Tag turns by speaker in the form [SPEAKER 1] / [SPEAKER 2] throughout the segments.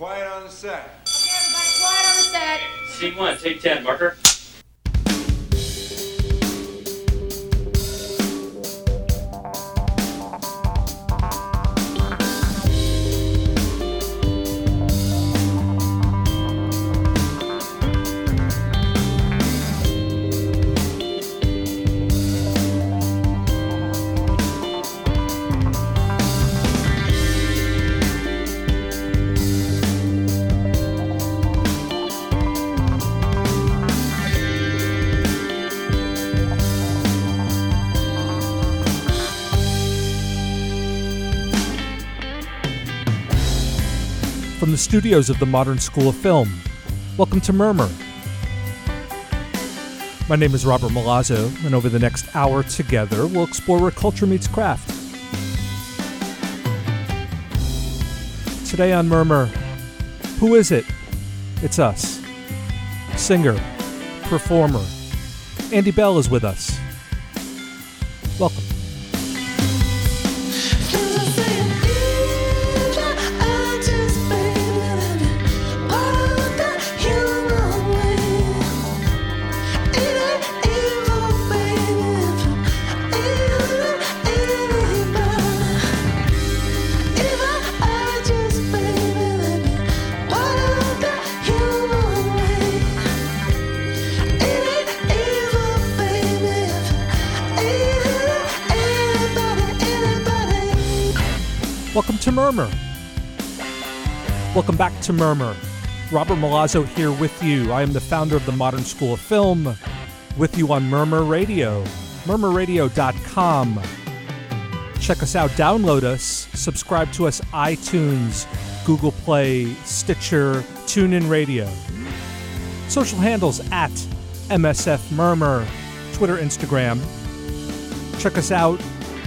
[SPEAKER 1] Quiet on the set.
[SPEAKER 2] Okay, everybody, quiet on the set.
[SPEAKER 3] Scene one, take 10, marker.
[SPEAKER 4] Studios of the Modern School of Film, welcome to Murmur. My name is Robert Milazzo, and over the next hour together, we'll explore where culture meets craft. Today on Murmur, who is it? It's us. Singer, performer, Andy Bell is with us. Welcome to Murmur. Welcome back to Murmur. Robert Milazzo here with you. I am the founder of the Modern School of Film, with you on Murmur Radio, murmurradio.com. Check us out, download us, subscribe to us iTunes, Google Play, Stitcher, TuneIn Radio. Social handles at MSF Murmur, Twitter, Instagram. Check us out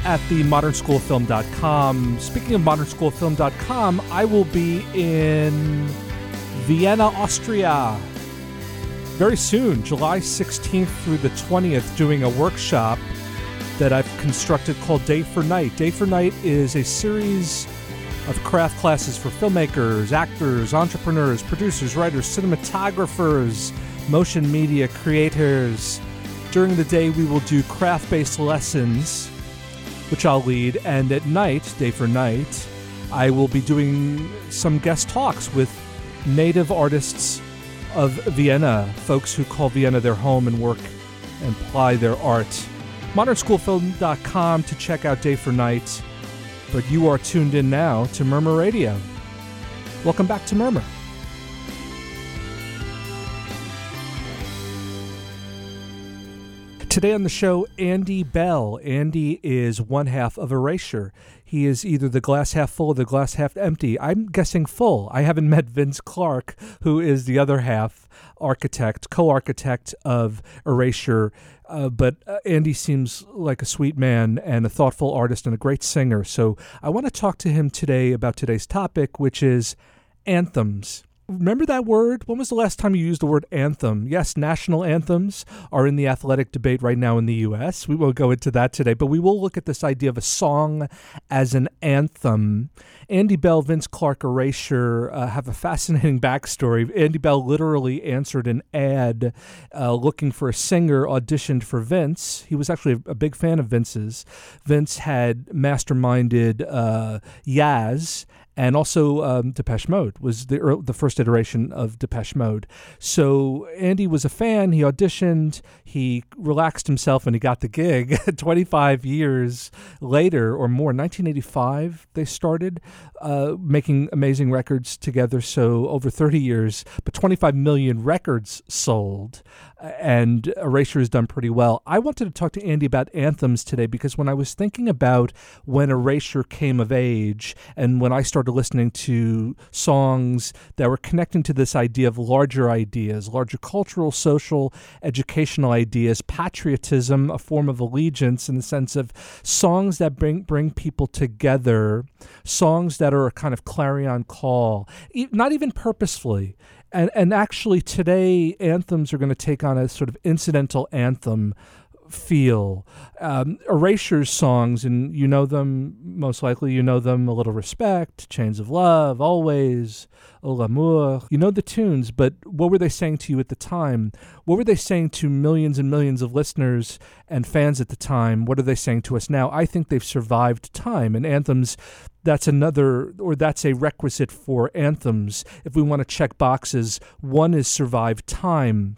[SPEAKER 4] at the modernschoolfilm.com. Speaking of modernschoolfilm.com, I will be in Vienna, Austria very soon, July 16th through the 20th, doing a workshop that I've constructed called Day for Night. Day for Night is a series of craft classes for filmmakers, actors, entrepreneurs, producers, writers, cinematographers, motion media creators. During the day, we will do craft based lessons which I'll lead, and at night, day for night, I will be doing some guest talks with native artists of Vienna, folks who call Vienna their home and work and ply their art. ModernSchoolFilm.com to check out day for night, but you are tuned in now to Murmur Radio. Welcome back to Murmur. Today on the show, Andy Bell. Andy is one half of Erasure. He is either the glass half full or the glass half empty. I'm guessing full. I haven't met Vince Clarke, who is the other half architect, co architect of Erasure. Uh, but uh, Andy seems like a sweet man and a thoughtful artist and a great singer. So I want to talk to him today about today's topic, which is anthems. Remember that word? When was the last time you used the word anthem? Yes, national anthems are in the athletic debate right now in the U.S. We won't go into that today, but we will look at this idea of a song as an anthem. Andy Bell, Vince Clarke, Erasure uh, have a fascinating backstory. Andy Bell literally answered an ad uh, looking for a singer, auditioned for Vince. He was actually a, a big fan of Vince's. Vince had masterminded uh, Yaz and also um, Depeche Mode was the the first iteration of Depeche Mode. So Andy was a fan. He auditioned. He relaxed himself, and he got the gig. Twenty five years later, or more, 1985, they started uh, making amazing records together. So over 30 years, but 25 million records sold, and Erasure has done pretty well. I wanted to talk to Andy about anthems today because when I was thinking about when Erasure came of age, and when I started listening to songs that were connecting to this idea of larger ideas, larger cultural, social, educational ideas, patriotism, a form of allegiance in the sense of songs that bring bring people together, songs that are a kind of clarion call, not even purposefully. And, and actually, today, anthems are going to take on a sort of incidental anthem feel. Um, Erasure's songs, and you know them most likely. You know them a little respect, chains of love, always, l'amour. You know the tunes, but what were they saying to you at the time? What were they saying to millions and millions of listeners and fans at the time? What are they saying to us now? I think they've survived time, and anthems. That's another, or that's a requisite for anthems. If we want to check boxes, one is survive time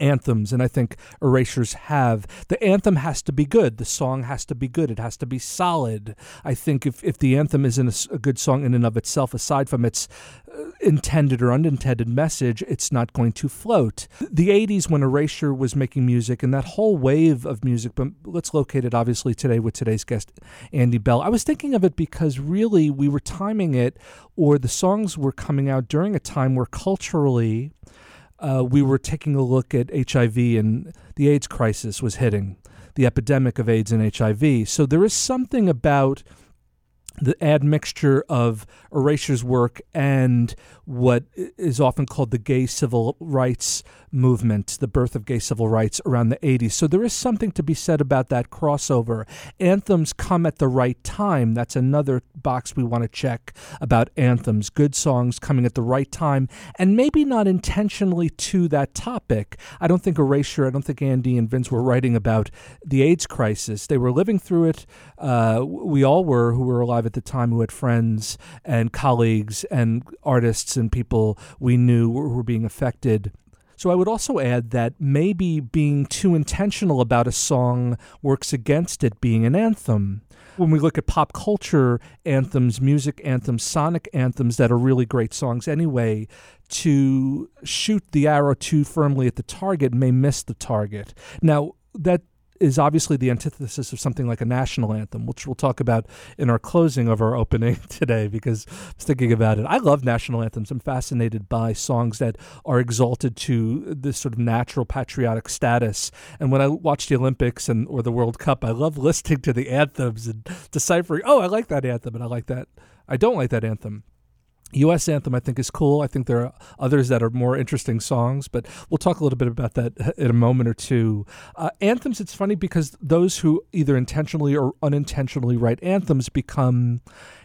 [SPEAKER 4] anthems, and I think erasures have. The anthem has to be good. The song has to be good. It has to be solid. I think if, if the anthem isn't a, a good song in and of itself, aside from its uh, intended or unintended message, it's not going to float. The 80s, when Erasure was making music, and that whole wave of music, but let's locate it obviously today with today's guest, Andy Bell. I was thinking of it because really we were timing it, or the songs were coming out during a time where culturally, uh, we were taking a look at HIV and the AIDS crisis was hitting, the epidemic of AIDS and HIV. So there is something about the admixture of Erasure's work and what is often called the gay civil rights movement, the birth of gay civil rights around the 80s. So there is something to be said about that crossover. Anthems come at the right time. That's another box we want to check about anthems. Good songs coming at the right time and maybe not intentionally to that topic. I don't think Erasure, I don't think Andy and Vince were writing about the AIDS crisis. They were living through it. Uh, we all were who were alive at the time who had friends and colleagues and artists and people we knew who were being affected. So I would also add that maybe being too intentional about a song works against it being an anthem. When we look at pop culture anthems, music anthems, sonic anthems that are really great songs anyway, to shoot the arrow too firmly at the target may miss the target. Now, that is obviously the antithesis of something like a national anthem, which we'll talk about in our closing of our opening today because I was thinking about it. I love national anthems. I'm fascinated by songs that are exalted to this sort of natural patriotic status. And when I watch the Olympics and or the World Cup, I love listening to the anthems and deciphering, oh, I like that anthem and I like that. I don't like that anthem. U.S. anthem, I think, is cool. I think there are others that are more interesting songs, but we'll talk a little bit about that in a moment or two. Uh, anthems, it's funny because those who either intentionally or unintentionally write anthems become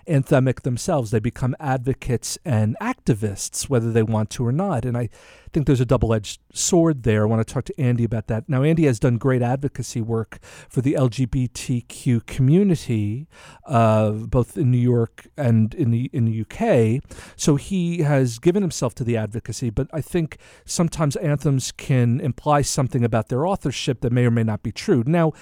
[SPEAKER 4] anthemic themselves. They become advocates and activists, whether they want to or not. And I think there's a double edged sword there. I want to talk to Andy about that. Now, Andy has done great advocacy work for the LGBTQ community, uh, both in New York and in the in the UK. So he has given himself to the advocacy. But I think sometimes anthems can imply something about their authorship that may or may not be true. Now,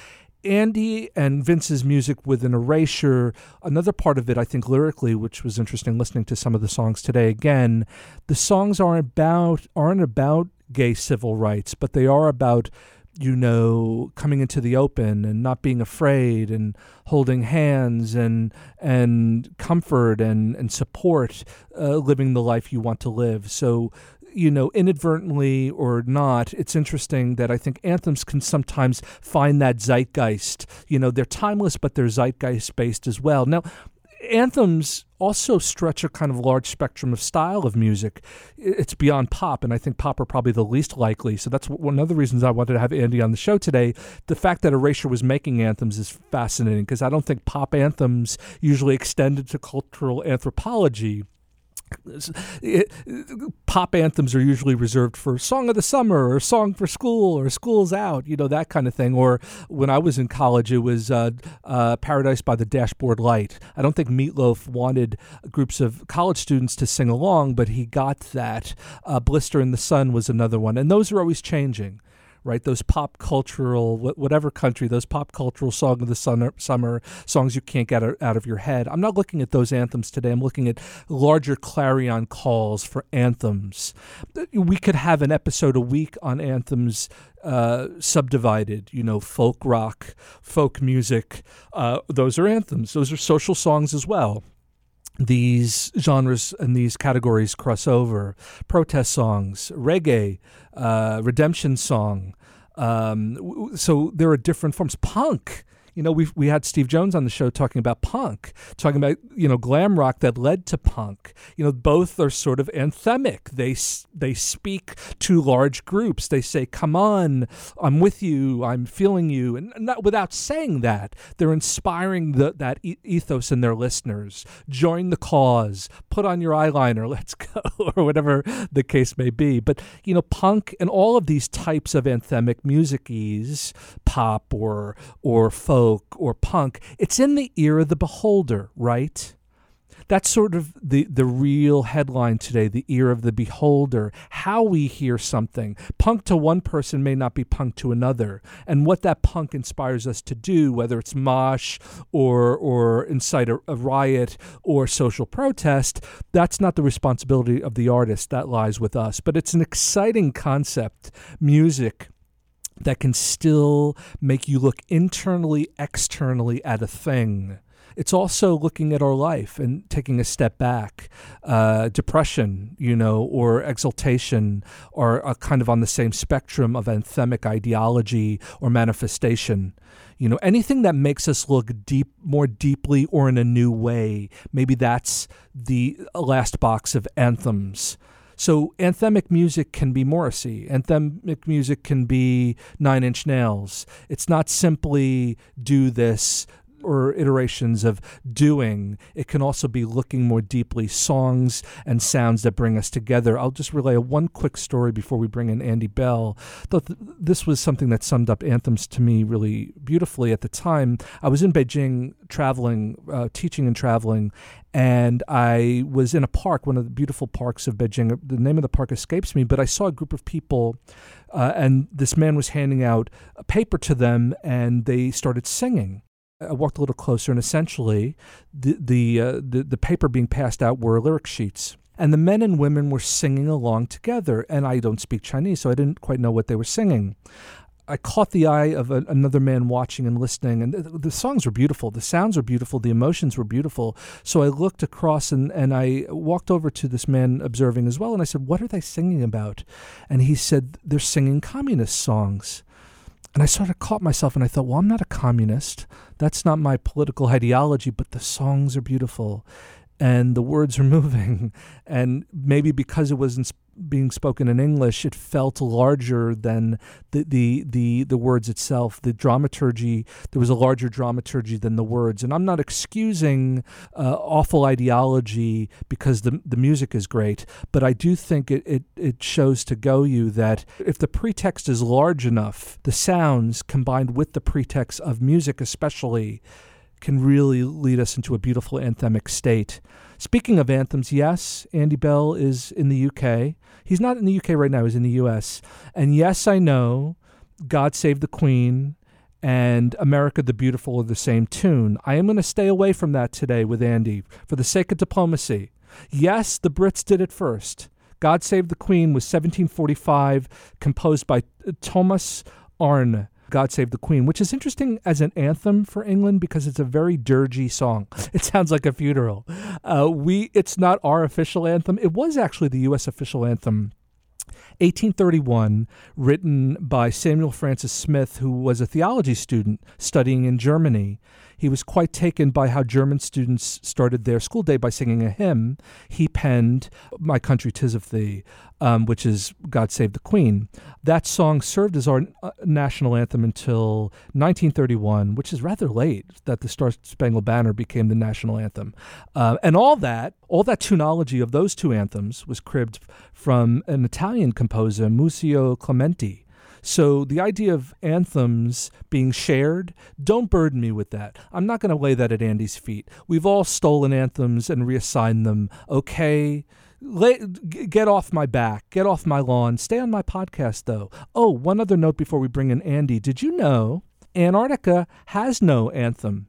[SPEAKER 4] Andy and Vince's music with an erasure, another part of it, I think, lyrically, which was interesting listening to some of the songs today. Again, the songs aren't about aren't about gay civil rights, but they are about you know coming into the open and not being afraid and holding hands and and comfort and and support uh, living the life you want to live. So you know, inadvertently or not, it's interesting that I think anthems can sometimes find that zeitgeist. You know, they're timeless, but they're zeitgeist based as well. Now, anthems also stretch a kind of large spectrum of style of music. It's beyond pop, and I think pop are probably the least likely. So that's one of the reasons I wanted to have Andy on the show today. The fact that Erasure was making anthems is fascinating because I don't think pop anthems usually extended to cultural anthropology pop anthems are usually reserved for song of the summer or song for school or school's out you know that kind of thing. Or when i was in college it was uh, uh, paradise by the dashboard light. I don't think Meat Loaf wanted groups of college students to sing along but he got that. Uh, blister in the sun was another one and those are always changing right? Those pop cultural, whatever country, those pop cultural song of the summer, summer songs you can't get out of your head. I'm not looking at those anthems today. I'm looking at larger clarion calls for anthems. We could have an episode a week on anthems uh, subdivided, you know, folk rock, folk music. Uh, those are anthems. Those are social songs as well these genres and these categories cross over. Protest songs, reggae, uh, redemption song. Um, so there are different forms. Punk, You know, we we had Steve Jones on the show talking about punk, talking about you know glam rock that led to punk. You know, both are sort of anthemic. They they speak to large groups. They say, "Come on, I'm with you. I'm feeling you," and not without saying that, they're inspiring the, that ethos in their listeners. Join the cause. Put on your eyeliner. Let's go, or whatever the case may be. But you know, punk and all of these types of anthemic music is pop or or folk or punk. It's in the ear of the beholder, right? that's sort of the the real headline today the ear of the beholder how we hear something punk to one person may not be punk to another and what that punk inspires us to do whether it's mosh or or incite a, a riot or social protest that's not the responsibility of the artist that lies with us but it's an exciting concept music that can still make you look internally externally at a thing it's also looking at our life and taking a step back. Uh, depression, you know, or exaltation are, are kind of on the same spectrum of anthemic ideology or manifestation. You know, anything that makes us look deep, more deeply, or in a new way. Maybe that's the last box of anthems. So anthemic music can be Morrissey. Anthemic music can be Nine Inch Nails. It's not simply do this, or iterations of doing. It can also be looking more deeply, songs and sounds that bring us together. I'll just relay one quick story before we bring in Andy Bell. This was something that summed up anthems to me really beautifully at the time. I was in Beijing traveling, uh, teaching and traveling, and I was in a park, one of the beautiful parks of Beijing. The name of the park escapes me, but I saw a group of people, uh, and this man was handing out a paper to them, and they started singing. I walked a little closer, and essentially, the the, uh, the the paper being passed out were lyric sheets, and the men and women were singing along together. And I don't speak Chinese, so I didn't quite know what they were singing. I caught the eye of a, another man watching and listening, and the, the, songs were beautiful. The sounds were beautiful. The emotions were beautiful. So I looked across and, and I walked over to this man observing as well, and I said, What are they singing about? And he said, They're singing communist songs. And I sort of caught myself and I thought, well, I'm not a communist. That's not my political ideology, but the songs are beautiful and the words are moving. And maybe because it was being spoken in English, it felt larger than the, the, the, the words itself. The dramaturgy, there was a larger dramaturgy than the words. And I'm not excusing uh, awful ideology because the, the music is great, but I do think it, it, it shows to go you that if the pretext is large enough, the sounds combined with the pretext of music, especially, can really lead us into a beautiful anthemic state. Speaking of anthems, yes, Andy Bell is in the UK. He's not in the UK right now, he's in the US. And yes, I know God Save the Queen and America the Beautiful are the same tune. I am going to stay away from that today with Andy for the sake of diplomacy. Yes, the Brits did it first. God Save the Queen was 1745, composed by Thomas Arne. God Save the Queen, which is interesting as an anthem for England because it's a very dirgy song. It sounds like a funeral. Uh, we it's not our official anthem. It was actually the U.S. official anthem 1831, written by Samuel Francis Smith, who was a theology student studying in Germany. He was quite taken by how German students started their school day by singing a hymn. He penned My Country Tis of Thee, um, which is God Save the Queen. That song served as our uh, national anthem until 1931, which is rather late that the Star Spangled Banner became the national anthem. Uh, and all that, all that tunology of those two anthems was cribbed from an Italian composer, Muzio Clementi. So the idea of anthems being shared, don't burden me with that. I'm not going to lay that at Andy's feet. We've all stolen anthems and reassigned them. Okay. Lay, get off my back, get off my lawn, stay on my podcast though. Oh, one other note before we bring in Andy. Did you know Antarctica has no anthem?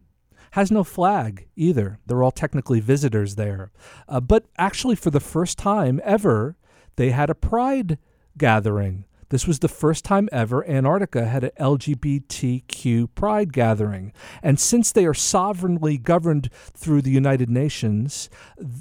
[SPEAKER 4] Has no flag either. They're all technically visitors there. Uh, but actually, for the first time ever, they had a pride gathering this was the first time ever Antarctica had an LGBTQ pride gathering. And since they are sovereignly governed through the United Nations,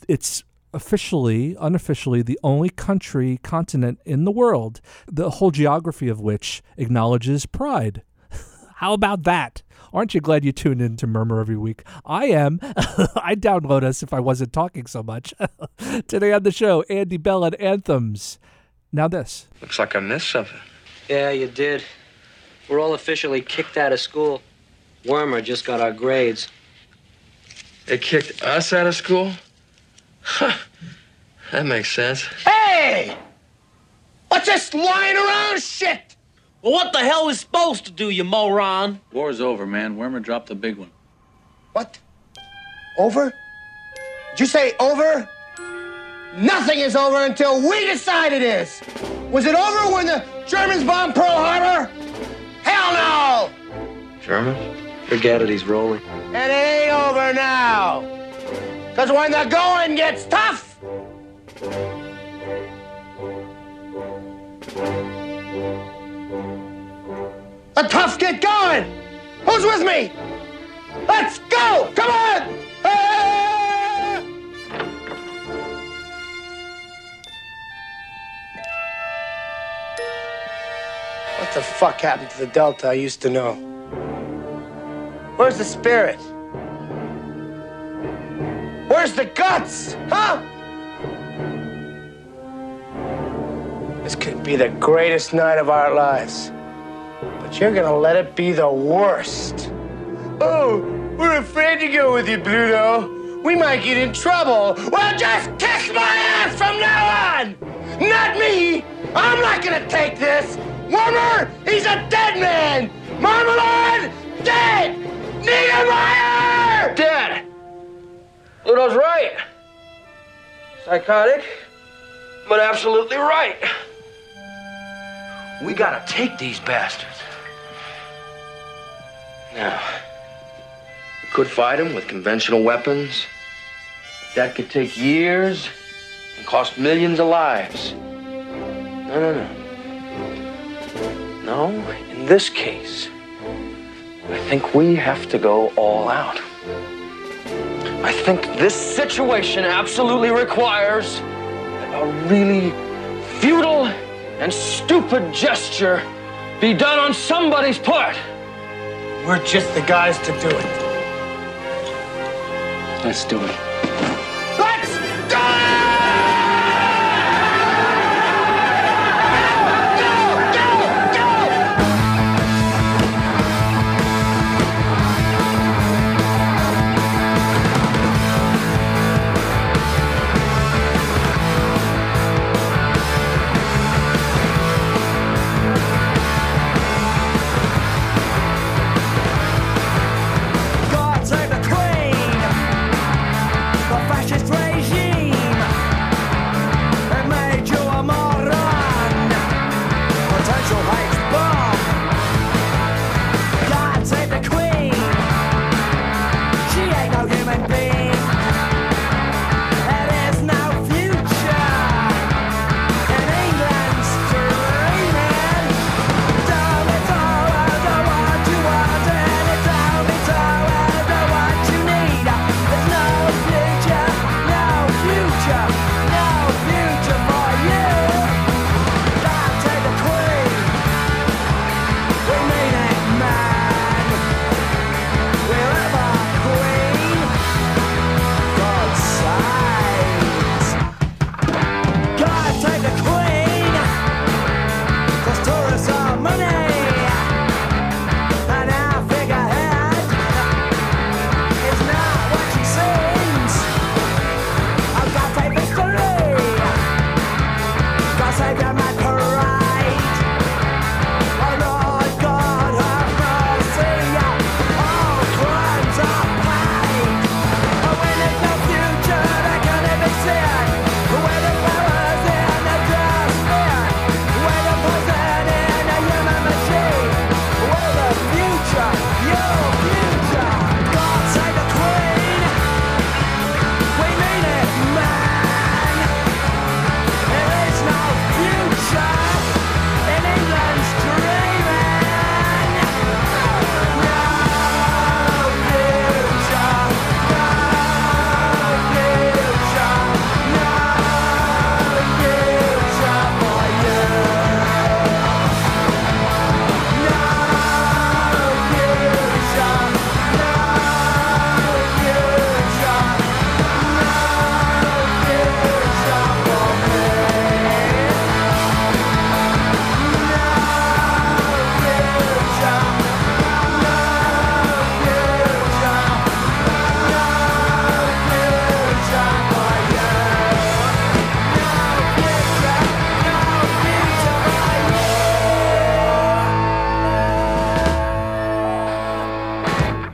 [SPEAKER 4] it's officially, unofficially, the only country, continent in the world, the whole geography of which acknowledges pride. How about that? Aren't you glad you tuned in to Murmur every week? I am. I'd download us if I wasn't talking so much. Today on the show, Andy Bell and Anthems. Now, this.
[SPEAKER 1] Looks like I missed something.
[SPEAKER 5] Yeah, you did. We're all officially kicked out of school. Wormer just got our grades.
[SPEAKER 1] They kicked us out of school? Huh. That makes sense.
[SPEAKER 6] Hey! What's this lying around shit?
[SPEAKER 7] Well, what the hell we supposed to do, you moron?
[SPEAKER 8] War's over, man. Wormer dropped the big one.
[SPEAKER 6] What? Over? Did you say over? Nothing is over until we decide it is. Was it over when the Germans bombed Pearl Harbor? Hell no!
[SPEAKER 1] German?
[SPEAKER 5] Forget it, he's rolling.
[SPEAKER 6] And it ain't over now. Because when the going gets tough, the tough get going. Who's with me? Let's go! Come on! Ah! What the fuck happened to the Delta I used to know? Where's the spirit? Where's the guts? Huh? This could be the greatest night of our lives. But you're gonna let it be the worst. Oh, we're afraid to go with you, Bluto. We might get in trouble. Well, just kiss my ass from now on! Not me! I'm not gonna take this! Wormer, he's a dead man! Marmalard, dead! Niedermeyer!
[SPEAKER 1] Dad! Bluto's right. Psychotic, but absolutely right. We gotta take these bastards. Now, we could fight them with conventional weapons. That could take years and cost millions of lives. No, no, no. No, in this case, I think we have to go all out. I think this situation absolutely requires a really futile and stupid gesture be done on somebody's part.
[SPEAKER 6] We're just the guys to do it.
[SPEAKER 1] Let's do it.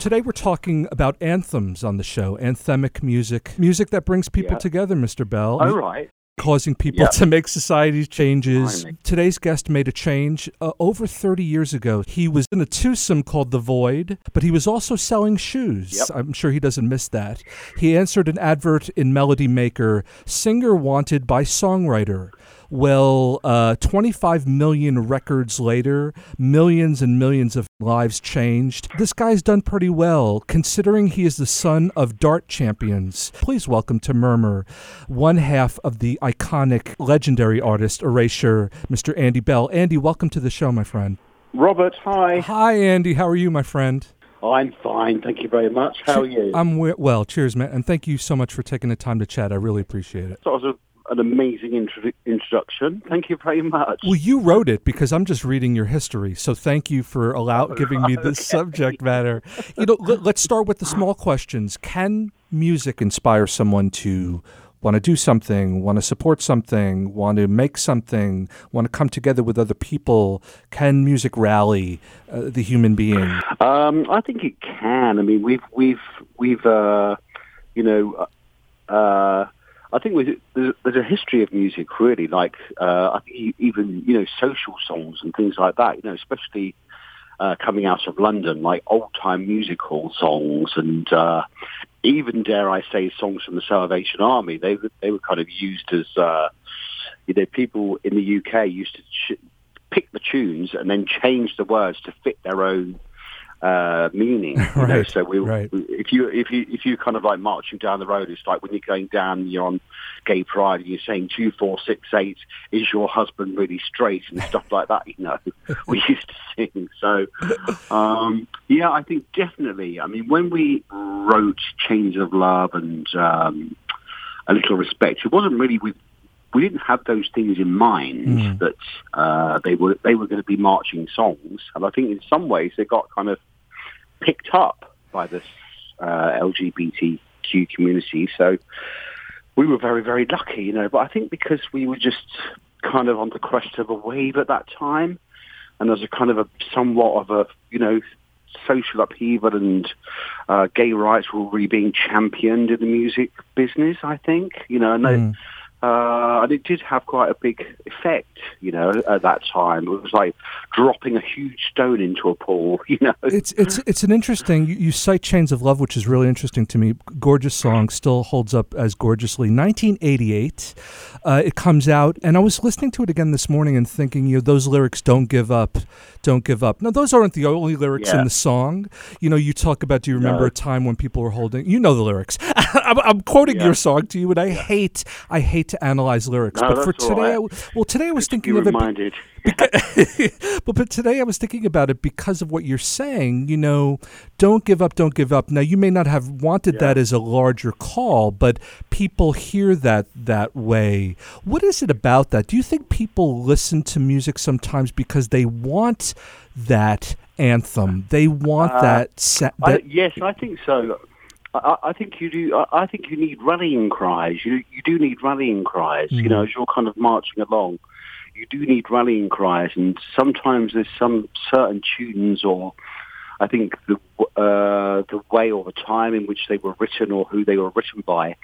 [SPEAKER 4] Today we're talking about anthems on the show, anthemic music, music that brings people
[SPEAKER 9] Yeah.
[SPEAKER 4] together, Mr. Bell.
[SPEAKER 9] Oh, right.
[SPEAKER 4] Causing people
[SPEAKER 9] Yeah.
[SPEAKER 4] to make society changes.
[SPEAKER 9] Blimey.
[SPEAKER 4] Today's guest made a change uh, over 30 years ago. He was in a twosome called The Void, but he was also selling shoes.
[SPEAKER 9] Yep.
[SPEAKER 4] I'm sure he doesn't miss that. He answered an advert in Melody Maker singer wanted by songwriter. Well, uh, 25 million records later, millions and millions of lives changed. This guy's done pretty well, considering he is the son of dart champions. Please welcome to Murmur, one half of the iconic, legendary artist Erasure, Mr. Andy Bell. Andy, welcome to the show, my friend.
[SPEAKER 9] Robert, hi.
[SPEAKER 4] Hi, Andy. How are you, my friend?
[SPEAKER 9] I'm fine, thank you very much. How are you?
[SPEAKER 4] I'm we- well. Cheers, man, and thank you so much for taking the time to chat. I really appreciate it.
[SPEAKER 9] That was a, an amazing intro- introduction. Thank you very much.
[SPEAKER 4] Well, you wrote it because I'm just reading your history. So thank you for allow giving me this subject matter. You know, let, let's start with the small questions. Can music inspire someone to want to do something, want to support something, want to make something, want to come together with other people? Can music rally uh, the human being?
[SPEAKER 9] Um, I think it can. I mean, we've we've we've uh, you know, uh, I think there's, there's a history of music really. Like uh, even you know social songs and things like that. You know, especially. Uh, coming out of London, like old-time musical songs, and uh, even dare I say, songs from the Salvation Army. They were they were kind of used as uh, you know people in the UK used to ch- pick the tunes and then change the words to fit their own uh, meaning. You know? So we,
[SPEAKER 4] right.
[SPEAKER 9] we- if you if you if you kind of like marching down the road, it's like when you're going down, you're on Gay Pride, and you're saying two four six eight. Is your husband really straight and stuff like that? You know, we used to sing. So um, yeah, I think definitely. I mean, when we wrote Chains of Love and um, A Little Respect, it wasn't really with we didn't have those things in mind
[SPEAKER 4] Mm.
[SPEAKER 9] that uh, they were they were going to be marching songs, and I think in some ways they got kind of picked up by this uh, LGBTQ community. So we were very very lucky, you know. But I think because we were just kind of on the crest of a wave at that time, and there's a kind of a somewhat of a you know social upheaval and uh, gay rights were really being championed in the music business. I think you know, and
[SPEAKER 4] Mm.
[SPEAKER 9] Uh, and it did have quite a big effect, you know, at that time. It was like dropping a huge stone into a pool, you know.
[SPEAKER 4] It's it's it's an interesting. You, you cite "Chains of Love," which is really interesting to me. Gorgeous song, still holds up as gorgeously. 1988, uh, it comes out, and I was listening to it again this morning and thinking, you know, those lyrics "Don't give up, don't give up." Now, those aren't the only lyrics in the song. You know, you talk about. Do you remember
[SPEAKER 9] No.
[SPEAKER 4] a time when people were holding? You know the lyrics. I'm, I'm quoting
[SPEAKER 9] Yeah.
[SPEAKER 4] your song to you, and I hate I hate to analyze lyrics.
[SPEAKER 9] No,
[SPEAKER 4] but for today,
[SPEAKER 9] right.
[SPEAKER 4] I well, today I was thinking of it. be-
[SPEAKER 9] reminded.
[SPEAKER 4] but but today I was thinking about it because of what you're saying. You know, don't give up, don't give up. Now you may not have wanted that as a larger call, but people hear that that way. What is it about that? Do you think people listen to music sometimes because they want that anthem? They want
[SPEAKER 9] Uh,
[SPEAKER 4] that. Sa-
[SPEAKER 9] I,
[SPEAKER 4] that
[SPEAKER 9] yes, I think so. I, I think you do. I, I think you need rallying cries. You you do need rallying cries. You know, as you're kind of marching along, you do need rallying cries, and sometimes there's some certain tunes or. I think the uh, the way or the time in which they were written or who they were written by,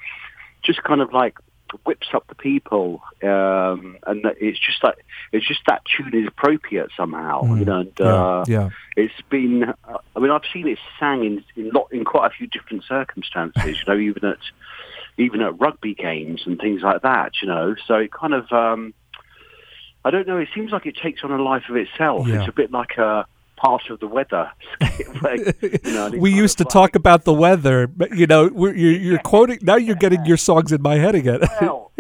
[SPEAKER 9] just kind of like whips up the people, um, and it's just like it's just that tune is appropriate somehow, you know. And,
[SPEAKER 4] yeah,
[SPEAKER 9] uh,
[SPEAKER 4] yeah.
[SPEAKER 9] it's been. uh, I mean, I've seen it sang in in, lot, in quite a few different circumstances. You know, even at even at rugby games and things like that. You know, so it kind of. Um, I don't know. It seems like it takes on a life of itself.
[SPEAKER 4] Yeah.
[SPEAKER 9] It's a bit like a part of the weather. Like, you know,
[SPEAKER 4] we used to talk about the weather, but you know, we're, you're, you're quoting now. You're getting your songs in my head again.
[SPEAKER 9] Well,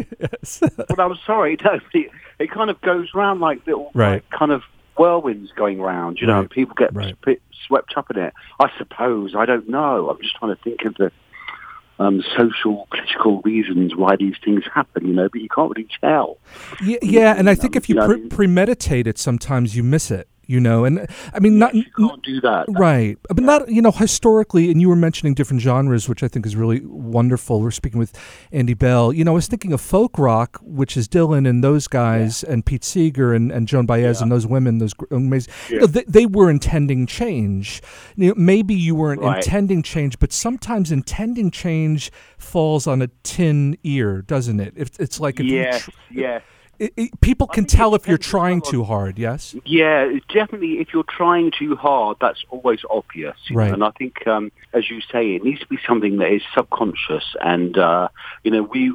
[SPEAKER 9] but I'm sorry, no, it, it kind of goes round like little
[SPEAKER 4] Right.
[SPEAKER 9] like, kind of whirlwinds going round, you know,
[SPEAKER 4] Right.
[SPEAKER 9] and people get
[SPEAKER 4] Right.
[SPEAKER 9] sp- swept up in it. I suppose, I don't know. I'm just trying to think of the um, social, political reasons why these things happen, you know, but you can't really tell.
[SPEAKER 4] Yeah, yeah, and I think
[SPEAKER 9] Um,
[SPEAKER 4] if you
[SPEAKER 9] you know,
[SPEAKER 4] pre- premeditate it, sometimes you miss it. You know, and I mean, not
[SPEAKER 9] You can't do that.
[SPEAKER 4] Right. But not, you know, historically, and you were mentioning different genres, which I think is really wonderful. We're speaking with Andy Bell. You know, I was thinking of folk rock, which is Dylan and those guys, and Pete Seeger and, and Joan Baez and those women, those amazing. You know, they, they were intending change. You know, maybe you weren't
[SPEAKER 9] Right.
[SPEAKER 4] intending change, but sometimes intending change falls on a tin ear, doesn't it? If, it's like if you
[SPEAKER 9] Yes,
[SPEAKER 4] tr-
[SPEAKER 9] yes.
[SPEAKER 4] It, it, people can tell if you're trying too hard, yes?
[SPEAKER 9] Yeah, definitely. If you're trying too hard, that's always obvious. know,
[SPEAKER 4] Right.
[SPEAKER 9] And I think, um, as you say, it needs to be something that is subconscious. And uh, you know, we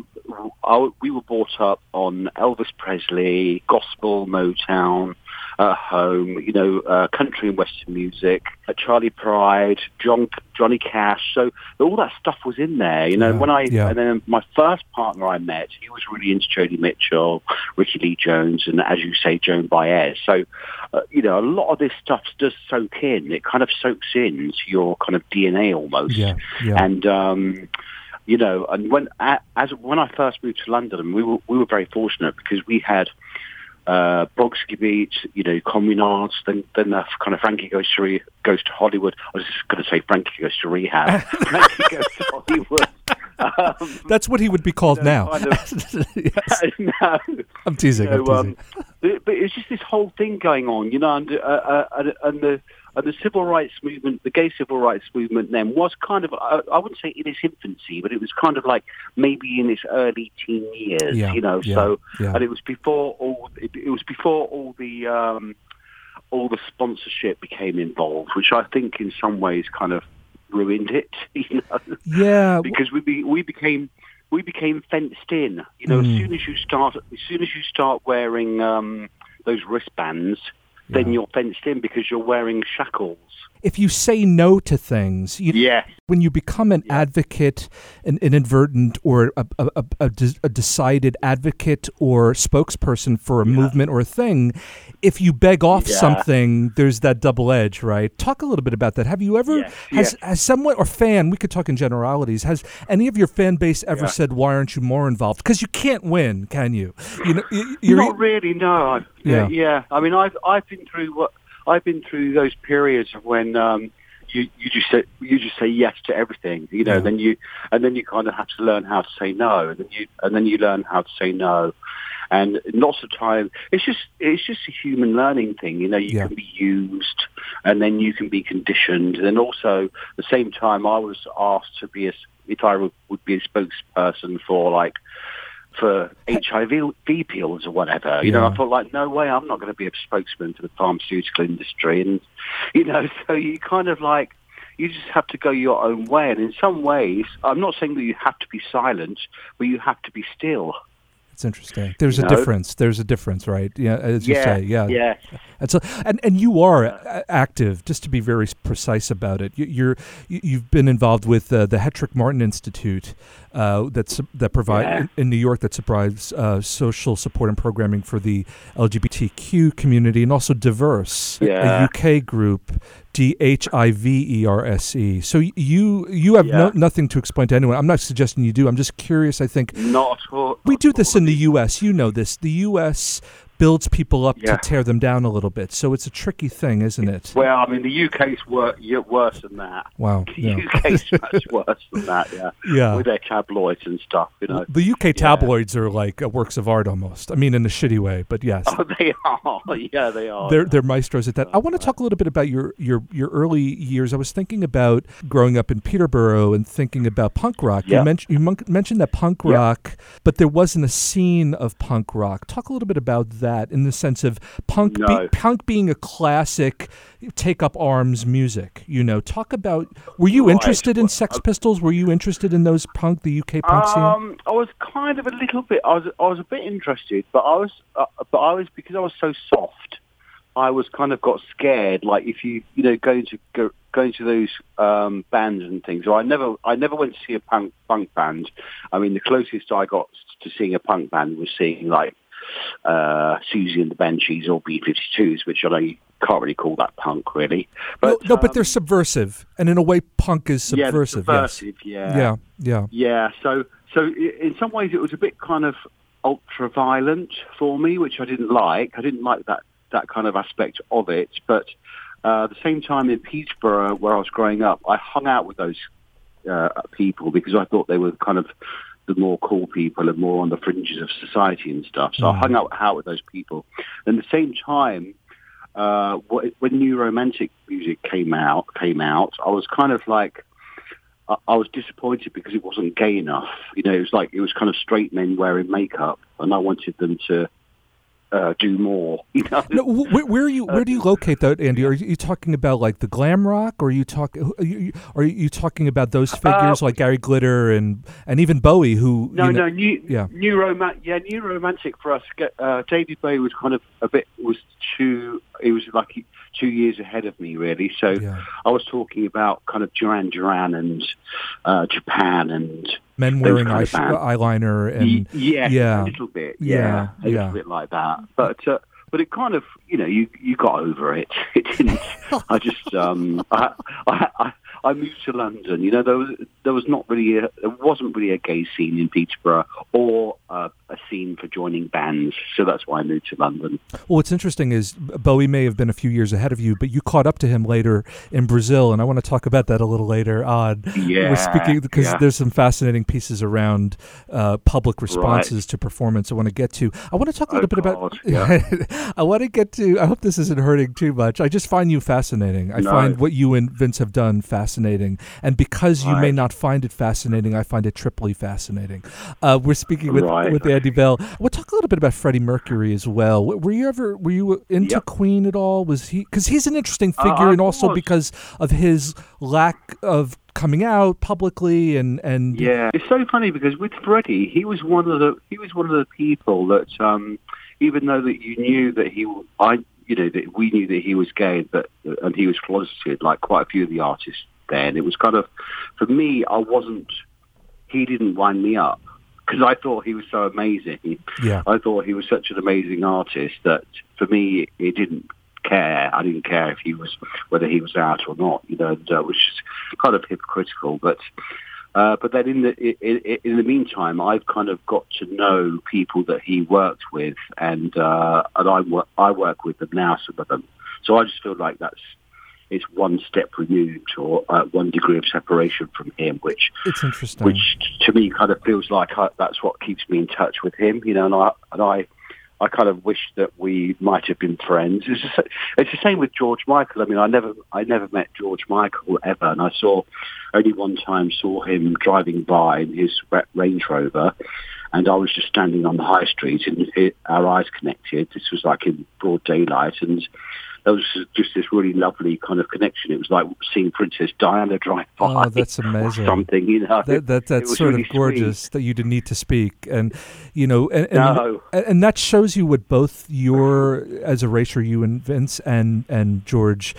[SPEAKER 9] I, we were brought up on Elvis Presley, gospel, Motown. At home, you know, uh, country and western music, uh, Charley Pride, John, Johnny Cash. So all that stuff was in there, you know.
[SPEAKER 4] Yeah,
[SPEAKER 9] when I
[SPEAKER 4] yeah.
[SPEAKER 9] and then my first partner I met, he was really into Joni Mitchell, Rickie Lee Jones, and as you say, Joan Baez. So, uh, you know, a lot of this stuff does soak in. It kind of soaks into your kind of DNA almost.
[SPEAKER 4] Yeah, yeah.
[SPEAKER 9] And um, you know, and when as when I first moved to London, we were we were very fortunate because we had. Uh, Beat, you know, Communards, then then uh, kind of Frankie goes to re- goes to Hollywood. I was just going to say Frankie goes to rehab. Frankie goes to Hollywood. Um,
[SPEAKER 4] That's what he would be called
[SPEAKER 9] you know,
[SPEAKER 4] now.
[SPEAKER 9] kind of-
[SPEAKER 4] Yes.
[SPEAKER 9] no,
[SPEAKER 4] I'm teasing.
[SPEAKER 9] you
[SPEAKER 4] I'm teasing.
[SPEAKER 9] um, but, but it's just this whole thing going on, you know, and, uh, uh, and, and the and the civil rights movement, the gay civil rights movement, then was kind of I, I wouldn't say in its infancy, but it was kind of like maybe in its early teen years,
[SPEAKER 4] Yeah,
[SPEAKER 9] you know.
[SPEAKER 4] yeah,
[SPEAKER 9] so
[SPEAKER 4] yeah.
[SPEAKER 9] and it was before all it, it was before all the um, all the sponsorship became involved, which I think in some ways kind of ruined it, you know
[SPEAKER 4] Yeah.
[SPEAKER 9] because we be, we became we became fenced in. You know,
[SPEAKER 4] Mm.
[SPEAKER 9] as soon as you start as soon as you start wearing um, those wristbands, then
[SPEAKER 4] Yeah.
[SPEAKER 9] you're fenced in because you're wearing shackles.
[SPEAKER 4] If you say no to things, you,
[SPEAKER 9] Yes.
[SPEAKER 4] when you become an advocate, an inadvertent or a, a, a, a, a decided advocate or spokesperson for a movement or a thing, if you beg off
[SPEAKER 9] Yeah.
[SPEAKER 4] something, there's that double edge, right? Talk a little bit about that. Have you ever, has, has someone or fan, we could talk in generalities, has any of your fan base ever
[SPEAKER 9] Yeah.
[SPEAKER 4] said, why aren't you more involved? Because you can't win, can you? You know, you're,
[SPEAKER 9] Not really, no.
[SPEAKER 4] Yeah.
[SPEAKER 9] yeah. I mean, I've I've been through what I've been through those periods of when um, you you just say you just say yes to everything, you know.
[SPEAKER 4] Yeah.
[SPEAKER 9] Then you and then you kind of have to learn how to say no, and then you and then you learn how to say no. And lots of time, it's just it's just a human learning thing. You know, you
[SPEAKER 4] Yeah.
[SPEAKER 9] can be used, and then you can be conditioned. And then also, at the same time, I was asked to be a, if I would be a spokesperson for like for HIV pills or whatever. You know, I thought like, no way, I'm not going to be a spokesman for the pharmaceutical industry, and you know, so you kind of like. You just have to go your own way, and in some ways, I'm not saying that you have to be silent, but you have to be still.
[SPEAKER 4] It's interesting. There's a
[SPEAKER 9] No.
[SPEAKER 4] difference. There's a difference, right? Yeah, as you
[SPEAKER 9] yeah,
[SPEAKER 4] say. Yeah.
[SPEAKER 9] yeah,
[SPEAKER 4] And so, and and you are active. Just to be very precise about it, you, you're you- you've been involved with uh, the Hetrick Martin Institute, uh, that's that provide
[SPEAKER 9] Yeah.
[SPEAKER 4] in, New York that provides uh, social support and programming for the LGBTQ community, and also Dhiverse, a UK group, D H I V E R S E. So you you have no, nothing to explain to anyone. I'm not suggesting you do. I'm just curious. I think
[SPEAKER 9] not at all.
[SPEAKER 4] we do this in the U.S. You know this. The U.S. builds people up
[SPEAKER 9] Yeah.
[SPEAKER 4] to tear them down a little bit. So it's a tricky thing, isn't it?
[SPEAKER 9] Well, I mean, the UK's wor- yeah, worse than that.
[SPEAKER 4] Wow.
[SPEAKER 9] The
[SPEAKER 4] Yeah.
[SPEAKER 9] UK's much worse than that. Yeah.
[SPEAKER 4] Yeah.
[SPEAKER 9] With their tabloids and stuff, you know.
[SPEAKER 4] The UK tabloids are like uh, works of art almost. I mean, in a shitty way, but yes.
[SPEAKER 9] Oh, they are. Yeah, they are.
[SPEAKER 4] They're, they're maestros at that. I want to talk a little bit about your, your, your early years. I was thinking about growing up in Peterborough and thinking about punk rock. You,
[SPEAKER 9] Yeah.
[SPEAKER 4] mentioned you mon- mentioned that punk
[SPEAKER 9] Yeah.
[SPEAKER 4] rock, but there wasn't a scene of punk rock. Talk a little bit about that in the sense of punk, be- punk being a classic take up arms music. You know, talk about. Were you
[SPEAKER 9] Right.
[SPEAKER 4] interested in Sex Pistols? Were you interested in those punk, the UK punk scene?
[SPEAKER 9] Um, I was kind of a little bit. I was. I was a bit interested, but I was. Uh, but I was because I was so soft. I was kind of got scared. Like if you, you know, going to go, going to those um, bands and things. So I never, I never went to see a punk punk band. I mean, the closest I got to seeing a punk band was seeing like uh, Siouxsie and the Banshees or B52s, which I know you can't really call that punk, really. But
[SPEAKER 4] no, no, but
[SPEAKER 9] um,
[SPEAKER 4] they're subversive, and in a way, punk is
[SPEAKER 9] yeah,
[SPEAKER 4] subversive. yes.
[SPEAKER 9] yeah.
[SPEAKER 4] Yeah, yeah.
[SPEAKER 9] Yeah, so so in some ways it was a bit kind of ultra violent for me, which I didn't like. I didn't like that that kind of aspect of it. But uh, at the same time, in Peterborough, where I was growing up, I hung out with those uh, people because I thought they were kind of the more cool people and more on the fringes of society and stuff. So I hung out, out with those people. And at the same time, uh, wh- when new romantic music came out, came out, I was kind of like, I, I was disappointed because it wasn't gay enough. You know, it was like it was kind of straight men wearing makeup, and I wanted them to uh, do more. You know,
[SPEAKER 4] No, where, where are you? Where do you locate that, Andy? Are you talking about like the glam rock, or are you talk? Are you, are you talking about those figures like Gary Glitter and and even Bowie, who
[SPEAKER 9] No,
[SPEAKER 4] you know,
[SPEAKER 9] no, new,
[SPEAKER 4] yeah.
[SPEAKER 9] new romantic. Yeah, new romantic for us. Uh, David Bowie was kind of a bit was two. He was like two years ahead of me, really. So
[SPEAKER 4] Yeah.
[SPEAKER 9] I was talking about kind of Duran Duran and uh, Japan and
[SPEAKER 4] men wearing eye- eyeliner and
[SPEAKER 9] yeah,
[SPEAKER 4] yeah.
[SPEAKER 9] a little bit.
[SPEAKER 4] Yeah,
[SPEAKER 9] Yeah, a little bit like that. But uh, but it kind of you know you you got over it. It didn't. I just um I, I I I moved to London. You know there was there was not really a, there wasn't really a gay scene in Peterborough or uh, a scene for joining bands. So that's why I moved to London.
[SPEAKER 4] Well, what's interesting is Bowie may have been a few years ahead of you, but you caught up to him later in Brazil, and I want to talk about that a little later on.
[SPEAKER 9] Yeah,
[SPEAKER 4] We're speaking because
[SPEAKER 9] yeah.
[SPEAKER 4] there's some fascinating pieces around uh, public responses to performance. I want to get to. I want to talk a
[SPEAKER 9] Oh,
[SPEAKER 4] little bit
[SPEAKER 9] God,
[SPEAKER 4] about. I want to get to. I hope this isn't hurting too much. I just find you fascinating. I
[SPEAKER 9] No.
[SPEAKER 4] find what you and Vince have done fascinating, and because you may not find it fascinating, I find it triply fascinating. Uh, we're speaking with
[SPEAKER 9] Right.
[SPEAKER 4] with Andy Bell. We'll talk a little bit about Freddie Mercury as well. Were you ever were you into
[SPEAKER 9] Yep.
[SPEAKER 4] Queen at all? Was he because he's an interesting
[SPEAKER 9] Uh,
[SPEAKER 4] figure,
[SPEAKER 9] I
[SPEAKER 4] and also because of his lack of coming out publicly and and
[SPEAKER 9] Yeah, it's so funny because with Freddie, he was one of the he was one of the people that um, even though that you knew that he I you know that we knew that he was gay, but and he was closeted like quite a few of the artists then. It was kind of for me, I wasn't. He didn't wind me up because I thought he was so amazing.
[SPEAKER 4] yeah.
[SPEAKER 9] I thought he was such an amazing artist that for me, it didn't care. I didn't care if he was whether he was out or not. You know, and, uh, which is kind of hypocritical. But uh, but then in the in, in- in the meantime, I've kind of got to know people that he worked with, and uh, and I work I work with them now, some of them. So I just feel like that's it's one step removed or uh, one degree of separation from him, which
[SPEAKER 4] It's interesting.
[SPEAKER 9] which to me kind of feels like I, that's what keeps me in touch with him, you know. And I and I, I kind of wish that we might have been friends. It's, just, it's the same with George Michael. I mean, I never I never met George Michael ever, and I saw only one time saw him driving by in his Range Rover, and I was just standing on the high street, and it, our eyes connected. This was like in broad daylight, and there was just this really lovely kind of connection. It was like seeing Princess Diana drive oh, by.
[SPEAKER 4] Oh, that's
[SPEAKER 9] or
[SPEAKER 4] amazing.
[SPEAKER 9] Something, you know.
[SPEAKER 4] that, that that's sort
[SPEAKER 9] really
[SPEAKER 4] of gorgeous
[SPEAKER 9] sweet.
[SPEAKER 4] that you didn't need to speak and you know and and,
[SPEAKER 9] No.
[SPEAKER 4] and and that shows you what both your as Erasure you and Vince and and George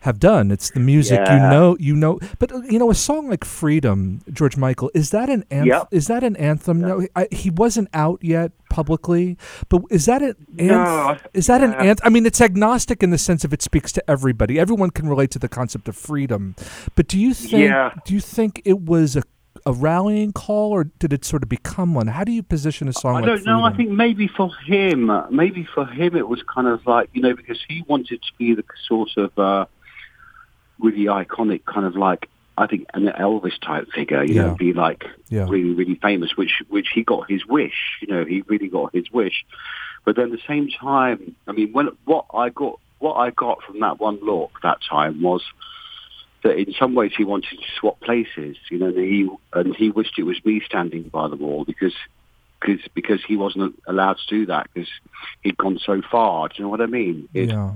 [SPEAKER 4] have done. It's the music you know you know. But you know a song like freedom George Michael is that an anthem
[SPEAKER 9] Yep.
[SPEAKER 4] is that an anthem? No I, he wasn't out yet publicly but is that an
[SPEAKER 9] No,
[SPEAKER 4] anthem is that an anthem I mean it's agnostic in the sense of it speaks to everybody. Everyone can relate to the concept of freedom. But do you think
[SPEAKER 9] Yeah.
[SPEAKER 4] do you think it was a a rallying call, or did it sort of become one? How do you position a song
[SPEAKER 9] I
[SPEAKER 4] like
[SPEAKER 9] don't know. I think maybe for him, maybe for him, it was kind of like you know because he wanted to be the sort of uh, really iconic, kind of like I think an Elvis type figure. You
[SPEAKER 4] Yeah.
[SPEAKER 9] know, be like
[SPEAKER 4] Yeah.
[SPEAKER 9] really, really famous. Which which he got his wish. You know, he really got his wish. But then at the same time, I mean, when what I got, what I got from that one look that time was that in some ways he wanted to swap places, you know, and he and he wished it was me standing by the wall because because because he wasn't allowed to do that because he'd gone so far. Do you know what I mean? He'd,
[SPEAKER 4] Yeah.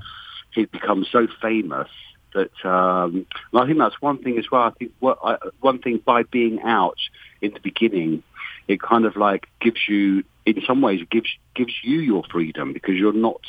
[SPEAKER 9] he'd become so famous that um, I think that's one thing as well. I think what I, one thing by being out in the beginning, it kind of like gives you, in some ways, gives gives you your freedom because you're not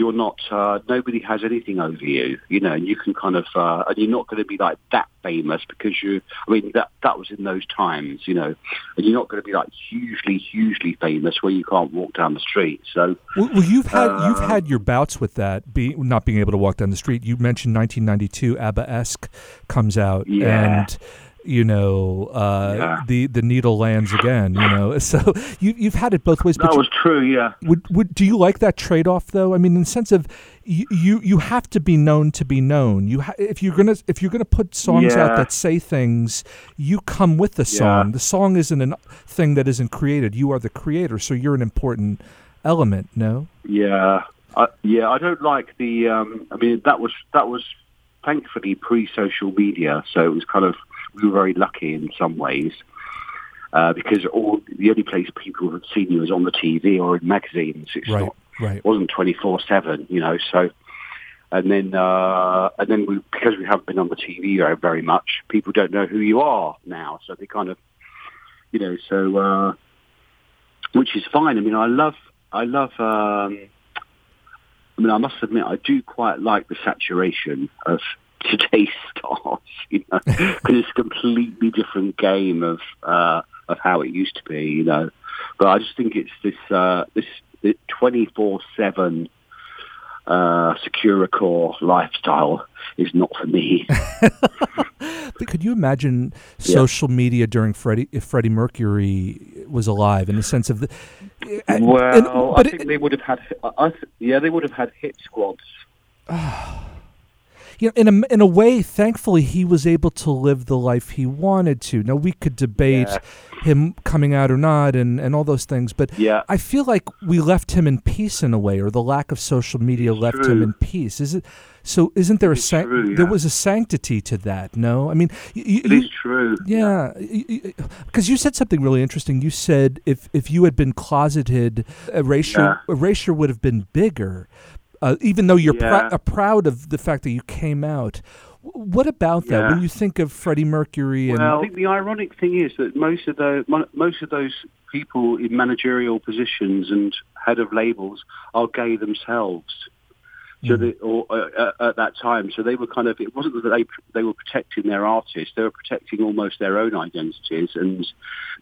[SPEAKER 9] you're not uh, nobody has anything over you, you know, and you can kind of uh, and you're not going to be like that famous because you. I mean that that was in those times, you know, and you're not going to be like hugely hugely famous where you can't walk down the street. So
[SPEAKER 4] Well, well, you've had you've
[SPEAKER 9] Uh,
[SPEAKER 4] had your bouts with that, be, not being able to walk down the street. You mentioned 1992, Abba-esque comes out,
[SPEAKER 9] Yeah.
[SPEAKER 4] and you know, uh,
[SPEAKER 9] Yeah.
[SPEAKER 4] the the needle lands again. You know, so you you've had it both ways.
[SPEAKER 9] That was true, yeah.
[SPEAKER 4] would would do you like that trade off though? I mean, in the sense of you you, you have to be known to be known. You ha- if you're gonna if you're gonna put songs out that say things, you come with the song. The song isn't a thing that isn't created. You are the creator, so you're an important element. No.
[SPEAKER 9] Yeah, I, yeah. I don't like the. Um, I mean, that was that was thankfully pre-social media, so it was kind of we were very lucky in some ways uh, because all the only place people had seen you was on the TV or in magazines. It's
[SPEAKER 4] Right.
[SPEAKER 9] not.
[SPEAKER 4] Right.
[SPEAKER 9] It wasn't twenty four seven, you know. So, and then uh, and then we because we haven't been on the TV very, very much, people don't know who you are now. So they kind of, you know, so uh, which is fine. I mean, I love I love. Um, I mean, I must admit, I do quite like the saturation of today's stars, you know, because it's a completely different game of uh, of how it used to be, you know. But I just think it's this uh, this twenty four seven uh, Securicor lifestyle is not for me.
[SPEAKER 4] But could you imagine social media during Freddie if Freddie Mercury was alive in the sense of the and-
[SPEAKER 9] well,
[SPEAKER 4] and-
[SPEAKER 9] I think
[SPEAKER 4] it-
[SPEAKER 9] they would have had. I, I th- yeah, they would have had hit squads.
[SPEAKER 4] you know, in a in a way, thankfully, he was able to live the life he wanted to. Now we could debate
[SPEAKER 9] Yeah.
[SPEAKER 4] him coming out or not, and and all those things, but
[SPEAKER 9] Yeah.
[SPEAKER 4] I feel like we left him in peace in a way, or the lack of social media left him in peace. Is it? So isn't there a
[SPEAKER 9] It's
[SPEAKER 4] sanc-
[SPEAKER 9] true,
[SPEAKER 4] there was a sanctity to that? No, I mean, y-
[SPEAKER 9] is true.
[SPEAKER 4] yeah, because you said something really interesting. You said if if you had been closeted, Erasure Erasure would have been bigger, uh, even though you're
[SPEAKER 9] Yeah.
[SPEAKER 4] uh, proud of the fact that you came out. What about that?
[SPEAKER 9] Yeah.
[SPEAKER 4] When you think of Freddie Mercury and
[SPEAKER 9] Well, I think the ironic thing is that most of those most of those people in managerial positions and head of labels are gay themselves. So
[SPEAKER 4] Mm.
[SPEAKER 9] they, or uh, uh, at that time, so they were kind of. It wasn't that they they were protecting their artists; they were protecting almost their own identities. And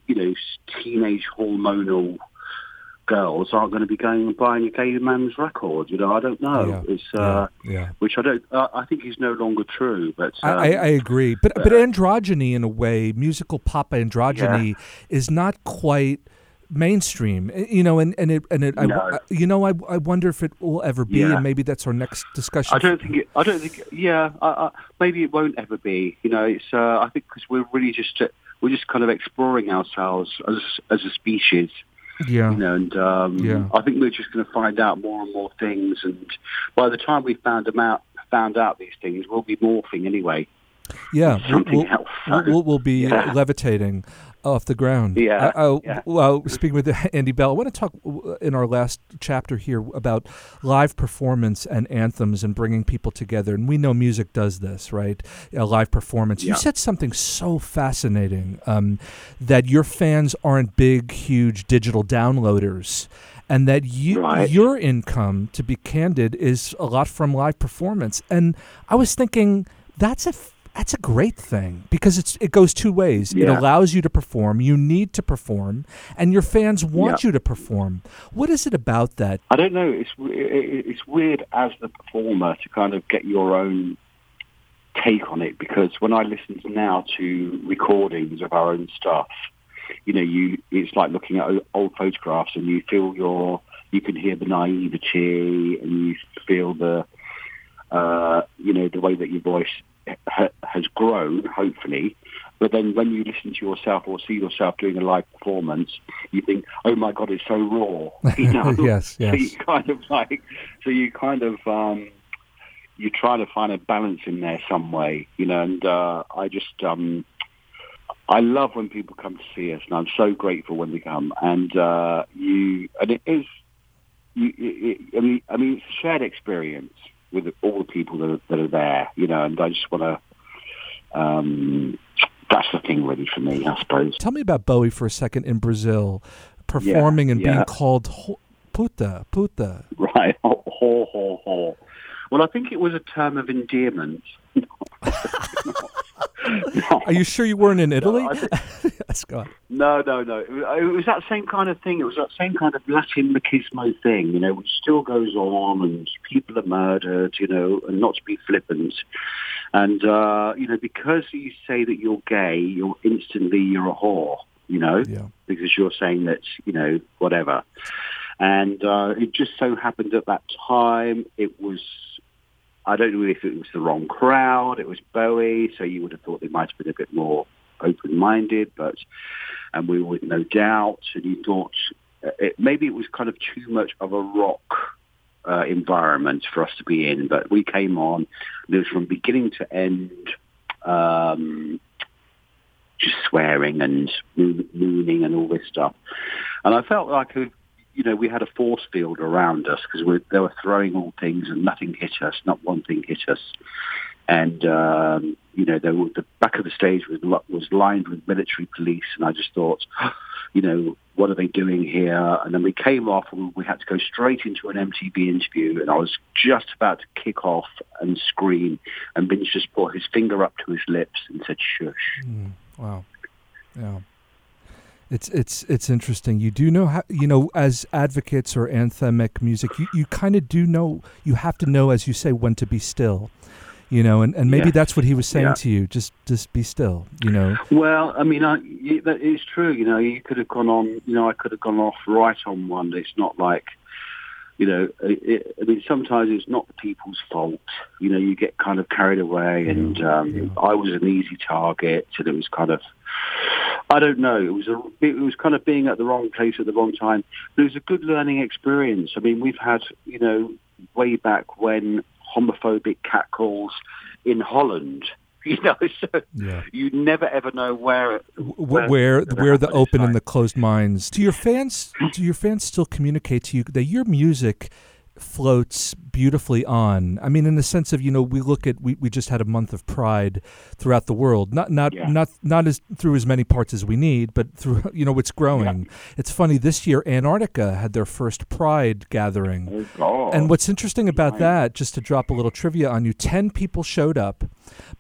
[SPEAKER 9] you know, teenage hormonal girls aren't going to be going and buying a gay man's record. You know, I don't know.
[SPEAKER 4] Yeah,
[SPEAKER 9] It's uh,
[SPEAKER 4] yeah, yeah.
[SPEAKER 9] which I don't. Uh, I think is no longer true. But
[SPEAKER 4] I,
[SPEAKER 9] um,
[SPEAKER 4] I, I agree, but but androgyny in a way, musical pop androgyny is not quite mainstream, eh, you know, and and it and it,
[SPEAKER 9] No.
[SPEAKER 4] I- you know, I I wonder if it will ever be,
[SPEAKER 9] Yeah.
[SPEAKER 4] and maybe that's our next discussion.
[SPEAKER 9] I don't think it. I don't think. Yeah, I, I, maybe it won't ever be. You know, it's. Uh, I think because we're really just uh, we're just kind of exploring ourselves as as a species.
[SPEAKER 4] Yeah.
[SPEAKER 9] You know, and um,
[SPEAKER 4] Yeah.
[SPEAKER 9] I think we're just going to find out more and more things. And by the time we found them out, found out these things, we'll be morphing anyway.
[SPEAKER 4] Yeah,
[SPEAKER 9] something
[SPEAKER 4] we'll,
[SPEAKER 9] else.
[SPEAKER 4] we'll, we'll, we'll be
[SPEAKER 9] Yeah.
[SPEAKER 4] levitating off the ground.
[SPEAKER 9] Yeah,
[SPEAKER 4] I, I-
[SPEAKER 9] yeah.
[SPEAKER 4] Well, speaking with Andy Bell, I want to talk uh, in our last chapter here about live performance and anthems and bringing people together. And we know music does this, right? A live performance. You said something so fascinating um, that your fans aren't big, huge digital downloaders. And that you,
[SPEAKER 9] Right.
[SPEAKER 4] your income, to be candid, is a lot from live performance. And I was thinking that's a f- that's a great thing because it's it goes two ways. It allows you to perform. You need to perform, and your fans want
[SPEAKER 9] Yeah.
[SPEAKER 4] you to perform. What is it about that?
[SPEAKER 9] I don't know. It's it's weird as the performer to kind of get your own take on it because when I listen now to recordings of our own stuff, you know, you it's like looking at old photographs and you feel your you can hear the naivety and you feel the uh, you know the way that your voice has grown, hopefully. But then when you listen to yourself or see yourself doing a live performance, you think, "Oh my God, it's so raw." You know?
[SPEAKER 4] Yes,
[SPEAKER 9] So
[SPEAKER 4] yes.
[SPEAKER 9] you kind of like, so you kind of um, you try to find a balance in there some way, you know. And uh, I just um, I love when people come to see us, and I'm so grateful when they come. And uh, you and it is, you, it, it, I mean, I mean, it's a shared experience with all the people that are, that are there, you know. And I just want to. Um, that's the thing, really, for me, I suppose.
[SPEAKER 4] Tell me about Bowie for a second in Brazil, performing and being called ho- puta, puta.
[SPEAKER 9] Right, ho, ho, ho, ho. Well, I think it was a term of endearment.
[SPEAKER 4] Are you sure you weren't in Italy?
[SPEAKER 9] I think-
[SPEAKER 4] yes, go on.
[SPEAKER 9] No, no, no. It was, it was that same kind of thing. It was that same kind of Latin machismo thing, you know, which still goes on, and people are murdered, you know, and not to be flippant. And uh, you know, because you say that you're gay, you're instantly you're a whore, you know,
[SPEAKER 4] Yeah.
[SPEAKER 9] because you're saying that, you know, whatever. And uh, it just so happened at that time it was. I don't know if it was the wrong crowd. It was Bowie, so you would have thought they might have been a bit more open-minded, but and we were no doubt. And you thought uh, it, maybe it was kind of too much of a rock uh, environment for us to be in. But we came on. It was from beginning to end. Um, just swearing and moon- mooning and all this stuff, and I felt like a, you know we had a force field around us because they were throwing all things and nothing hit us, not one thing hit us, and um, you know were, the back of the stage was was lined with military police, and I just thought, you know, what are they doing here? And then we came off, and we had to go straight into an MTV interview, and I was just about to kick off and scream, and Vince just put his finger up to his lips and said, "Shush."
[SPEAKER 4] Wow. Yeah. It's it's it's interesting. You do know how you know as advocates or anthemic music, you, you kind of do know you have to know as you say when to be still. You know, and, and maybe
[SPEAKER 9] Yes.
[SPEAKER 4] that's what he was saying
[SPEAKER 9] Yeah.
[SPEAKER 4] to you. Just just be still, you know.
[SPEAKER 9] Well, I mean, I, is true. You know, you could have gone on. You know, I could have gone off right on one. It's not like, you know, it, I mean, sometimes it's not the people's fault. You know, you get kind of carried away, and um, I was an easy target, and it was kind of. I don't know. It was a, it was kind of being at the wrong place at the wrong time. But it was a good learning experience. I mean, we've had, you know, way back when homophobic catcalls in Holland. You know, so
[SPEAKER 4] Yeah.
[SPEAKER 9] you never ever know where
[SPEAKER 4] Wh- where where the open and the closed minds. Do your fans do your fans still communicate to you that your music floats beautifully on? I mean, in the sense of you know, we look at we, we just had a month of Pride throughout the world. Not not
[SPEAKER 9] Yeah.
[SPEAKER 4] not not as through as many parts as we need, but through you know it's growing. It's funny this year Antarctica had their first Pride gathering.
[SPEAKER 9] Oh,
[SPEAKER 4] And what's interesting about that, just to drop a little trivia on you, ten people showed up,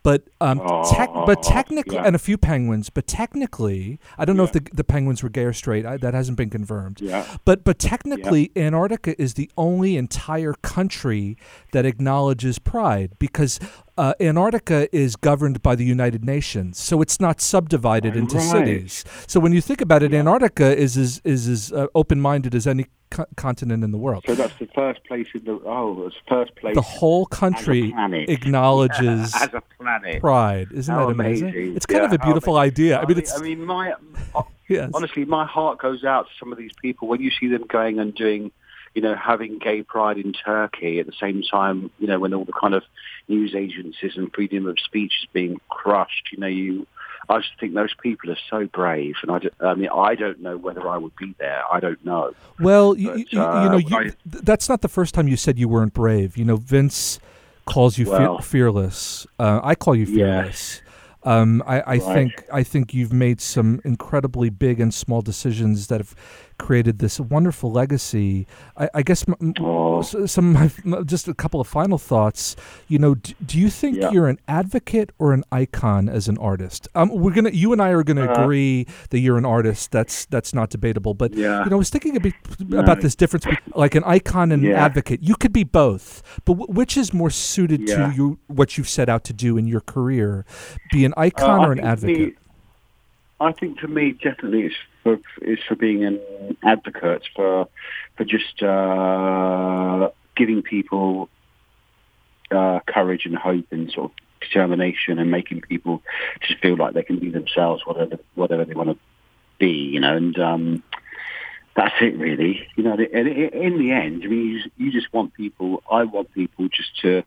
[SPEAKER 4] but um, tech, but
[SPEAKER 9] Oh,
[SPEAKER 4] technically,
[SPEAKER 9] yeah.
[SPEAKER 4] and a few penguins. But technically, I don't know if the the penguins were gay or straight. I, that hasn't been confirmed.
[SPEAKER 9] Yeah.
[SPEAKER 4] But but technically, Antarctica is the only entire country that acknowledges pride because. Uh, Antarctica is governed by the United Nations, so it's not subdivided into
[SPEAKER 9] Right.
[SPEAKER 4] cities. So when you think about it, Antarctica is as is as uh, open-minded as any co- continent in the world.
[SPEAKER 9] So that's the first place in the oh, it's first place.
[SPEAKER 4] The whole country acknowledges
[SPEAKER 9] as a planet.
[SPEAKER 4] pride. Isn't
[SPEAKER 9] How
[SPEAKER 4] that amazing?
[SPEAKER 9] amazing.
[SPEAKER 4] It's kind
[SPEAKER 9] Yeah,
[SPEAKER 4] of a beautiful idea. I mean, it's
[SPEAKER 9] I mean, my
[SPEAKER 4] yes.
[SPEAKER 9] honestly, my heart goes out to some of these people when you see them going and doing, you know, having gay pride in Turkey at the same time, you know, when all the kind of news agencies and freedom of speech is being crushed. You know, you. I just think those people are so brave, and I, ju- I mean, I don't know whether I would be there. I don't know.
[SPEAKER 4] Well, you,
[SPEAKER 9] But,
[SPEAKER 4] you, you
[SPEAKER 9] uh,
[SPEAKER 4] know, you,
[SPEAKER 9] I-
[SPEAKER 4] that's not the first time you said you weren't brave. You know, Vince calls you fe- fearless. Uh, I call you
[SPEAKER 9] Yeah.
[SPEAKER 4] fearless. Um, I, I
[SPEAKER 9] Right.
[SPEAKER 4] think I think you've made some incredibly big and small decisions that have created this wonderful legacy. I, I guess m-
[SPEAKER 9] Oh.
[SPEAKER 4] some of my, just a couple of final thoughts. You know, do, do you think
[SPEAKER 9] Yeah.
[SPEAKER 4] you're an advocate or an icon as an artist? Um, we're gonna, you and I are gonna
[SPEAKER 9] Uh,
[SPEAKER 4] agree that you're an artist. That's that's not debatable. But
[SPEAKER 9] Yeah.
[SPEAKER 4] you know, I was thinking a bit about
[SPEAKER 9] No.
[SPEAKER 4] this difference, like an icon and an advocate. You could be both, but w- which is more suited
[SPEAKER 9] Yeah.
[SPEAKER 4] to you? What you've set out to do in your career, be an
[SPEAKER 9] Uh,
[SPEAKER 4] icon
[SPEAKER 9] I
[SPEAKER 4] or an advocate?
[SPEAKER 9] Me, I think to me, definitely, it's for it's for being an advocate for for just uh, giving people uh, courage and hope and sort of determination and making people just feel like they can be themselves, whatever whatever they want to be, you know. And um, that's it, really. You know, and in the end, I mean, you just, you just want people. I want people just to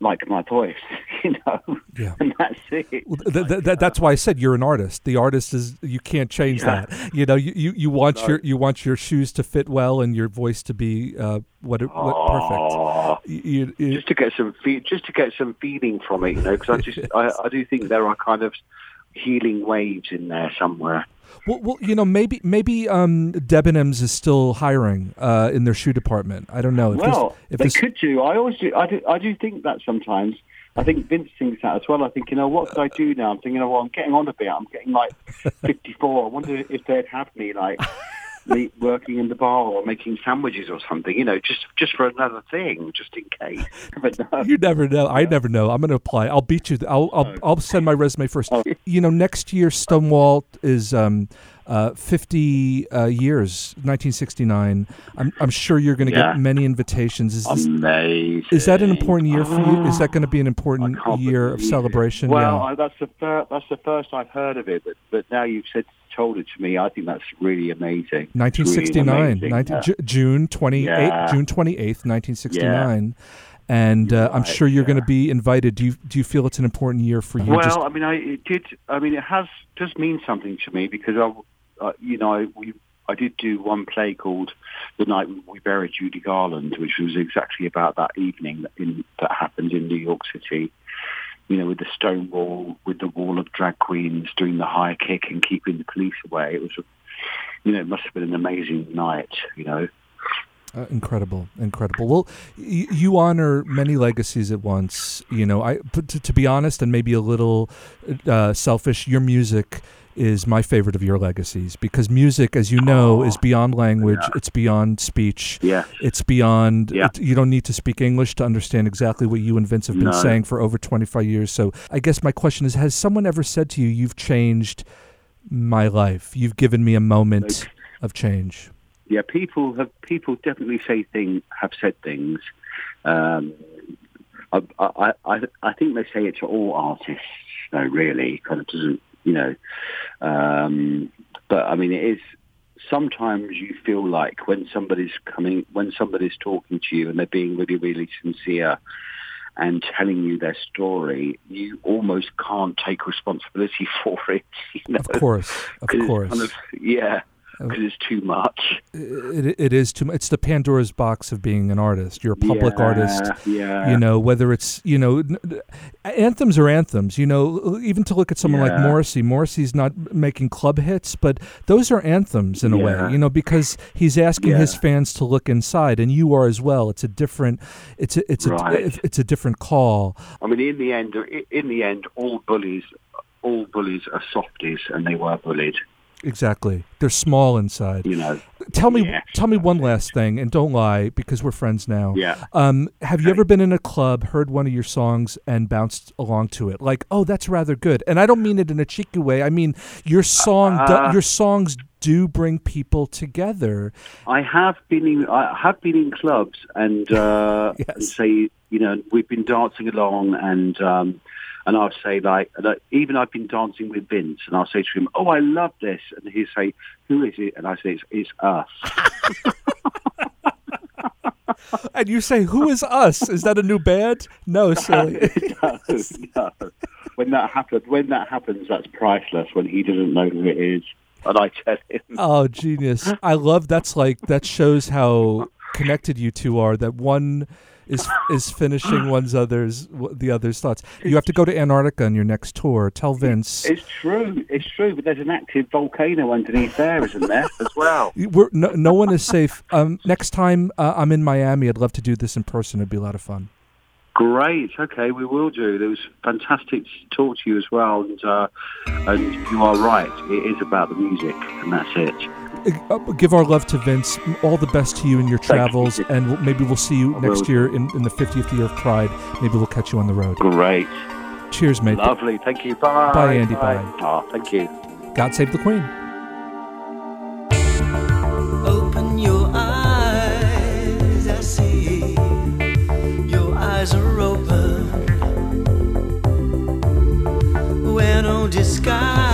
[SPEAKER 9] like my voice, you know,
[SPEAKER 4] Yeah.
[SPEAKER 9] and that's it.
[SPEAKER 4] Well, th- th- th- that's why I said you're an artist. The artist is you can't change
[SPEAKER 9] Yeah.
[SPEAKER 4] that. You know, you, you, you want
[SPEAKER 9] No.
[SPEAKER 4] your you want your shoes to fit well and your voice to be uh, what, it, what
[SPEAKER 9] Aw.
[SPEAKER 4] perfect. You, you,
[SPEAKER 9] just to get some fe- just to get some feeling from it, you know, because I just I, I do think there are kind of healing waves in there somewhere.
[SPEAKER 4] Well, well, you know, maybe maybe um, Debenhams is still hiring uh, in their shoe department. I don't know. If
[SPEAKER 9] well,
[SPEAKER 4] if
[SPEAKER 9] they
[SPEAKER 4] this,
[SPEAKER 9] could do. I always do. I do. I do think that sometimes. I think Vince thinks that as well. I think, you know, what could I do now? I'm thinking, oh, well, I'm getting on a bit. I'm getting like 54. I wonder if they'd have me like me working in the bar or making sandwiches or something. You know, just just for another thing, just in case. But no.
[SPEAKER 4] You never know. I never know. I'm going to apply. I'll beat you. I'll I'll, I'll send my resume first. You know, next year Stonewall is um, uh, 50 uh, years, 1969. I'm I'm sure you're going to
[SPEAKER 9] Yeah.
[SPEAKER 4] get many invitations. Is this,
[SPEAKER 9] Amazing.
[SPEAKER 4] is that an important year for you? Is that going to be an important year of celebration?
[SPEAKER 9] Well,
[SPEAKER 4] yeah.
[SPEAKER 9] I, that's the fir- that's the first I've heard of it, but but now you've said told it to me. I think that's really amazing. It's really
[SPEAKER 4] 1969,
[SPEAKER 9] amazing.
[SPEAKER 4] 19
[SPEAKER 9] Yeah.
[SPEAKER 4] Ju- June 28,
[SPEAKER 9] Yeah.
[SPEAKER 4] June 28th, 1969. And uh, I'm sure you're going to be invited. Do you do you feel it's an important year for you?
[SPEAKER 9] Well,
[SPEAKER 4] Just-
[SPEAKER 9] I mean, I it did. I mean, it has does mean something to me because I, uh, you know, I, we I did do one play called "The Night We Buried Judy Garland," which was exactly about that evening in, that happened in New York City. You know, with the stone wall, with the wall of drag queens doing the high kick and keeping the police away. It was, you know, it must have been an amazing night. You know.
[SPEAKER 4] Uh, incredible, incredible. Well, y- you honor many legacies at once. You know, I to, to be honest, and maybe a little uh, selfish, your music is my favorite of your legacies because music, as you know, is beyond language. It's beyond speech.
[SPEAKER 9] Yeah.
[SPEAKER 4] It's beyond.
[SPEAKER 9] Yeah.
[SPEAKER 4] it- you don't need to speak English to understand exactly what you and Vince have been
[SPEAKER 9] No.
[SPEAKER 4] saying for over twenty five years. So, I guess my question is: Has someone ever said to you, "You've changed my life. You've given me a moment of change"?
[SPEAKER 9] yeah, people have people definitely say things have said things. Um, I, I I I think they say it to all artists. No, really, kind of doesn't you know. Um, but I mean, it is. Sometimes you feel like when somebody's coming, when somebody's talking to you, and they're being really, really sincere and telling you their story, you almost can't take responsibility for it. You know?
[SPEAKER 4] Of course, of course.
[SPEAKER 9] kind of, yeah, Uh, because it's too much.
[SPEAKER 4] it, it is too much. It's the Pandora's box of being an artist. You're a public
[SPEAKER 9] Yeah,
[SPEAKER 4] artist.
[SPEAKER 9] yeah.
[SPEAKER 4] You know, whether it's, you know, anthems are anthems. You know, even to look at someone like Morrissey. Morrissey's not making club hits, but those are anthems in a
[SPEAKER 9] Yeah.
[SPEAKER 4] way, you know, because he's asking his fans to look inside and you are as well. It's a different, it's a, it's a, it's a different call.
[SPEAKER 9] I mean, in the end, in the end, all bullies, all bullies are softies, and they were bullied.
[SPEAKER 4] Exactly. They're small inside.
[SPEAKER 9] You know.
[SPEAKER 4] Tell me,
[SPEAKER 9] Yes,
[SPEAKER 4] tell me one last thing, and don't lie because we're friends now.
[SPEAKER 9] Yeah.
[SPEAKER 4] Um, have you ever been in a club, heard one of your songs, and bounced along to it? Like, oh, that's rather good. And I don't mean it in a cheeky way. I mean your song, do-
[SPEAKER 9] Uh,
[SPEAKER 4] your songs do bring people together.
[SPEAKER 9] I have been in, I have been in clubs and, uh, and say, you know, we've been dancing along and, um, and I'll say like, I- even I've been dancing with Vince and I'll say to him, oh, I love this. And he'll say, who is it? And I say, it's, it's us.
[SPEAKER 4] And you say, "Who is us? Is that a new band?" No, silly.
[SPEAKER 9] no, no. When that happens, when that happens, that's priceless. When he doesn't know who it is, and I tell him.
[SPEAKER 4] Oh, genius! I love that's like that shows how connected you two are. That one is is finishing one's others the other's thoughts. You have to go to Antarctica on your next tour. Tell Vince.
[SPEAKER 9] It's true. It's true. But there's an active volcano underneath there, isn't there, as well?
[SPEAKER 4] We're, no, no one is safe. Um, next time uh, I'm in Miami, I'd love to do this in person. It'd be a lot of fun.
[SPEAKER 9] Great. Okay, we will do. It was fantastic to talk to you as well, and uh, and you are right. It is about the music, and that's it.
[SPEAKER 4] Uh, give our love to Vince. All the best to you in your travels, and we'll- maybe we'll see you next year in, in the 50th year of Pride. Maybe we'll catch you on the road.
[SPEAKER 9] Great.
[SPEAKER 4] Cheers, mate.
[SPEAKER 9] Lovely. Thank you. Bye.
[SPEAKER 4] Bye, Andy. Bye.
[SPEAKER 9] Oh, thank you.
[SPEAKER 4] God save the Queen.
[SPEAKER 10] Open your eyes, I see. Your eyes are open. Where no disguise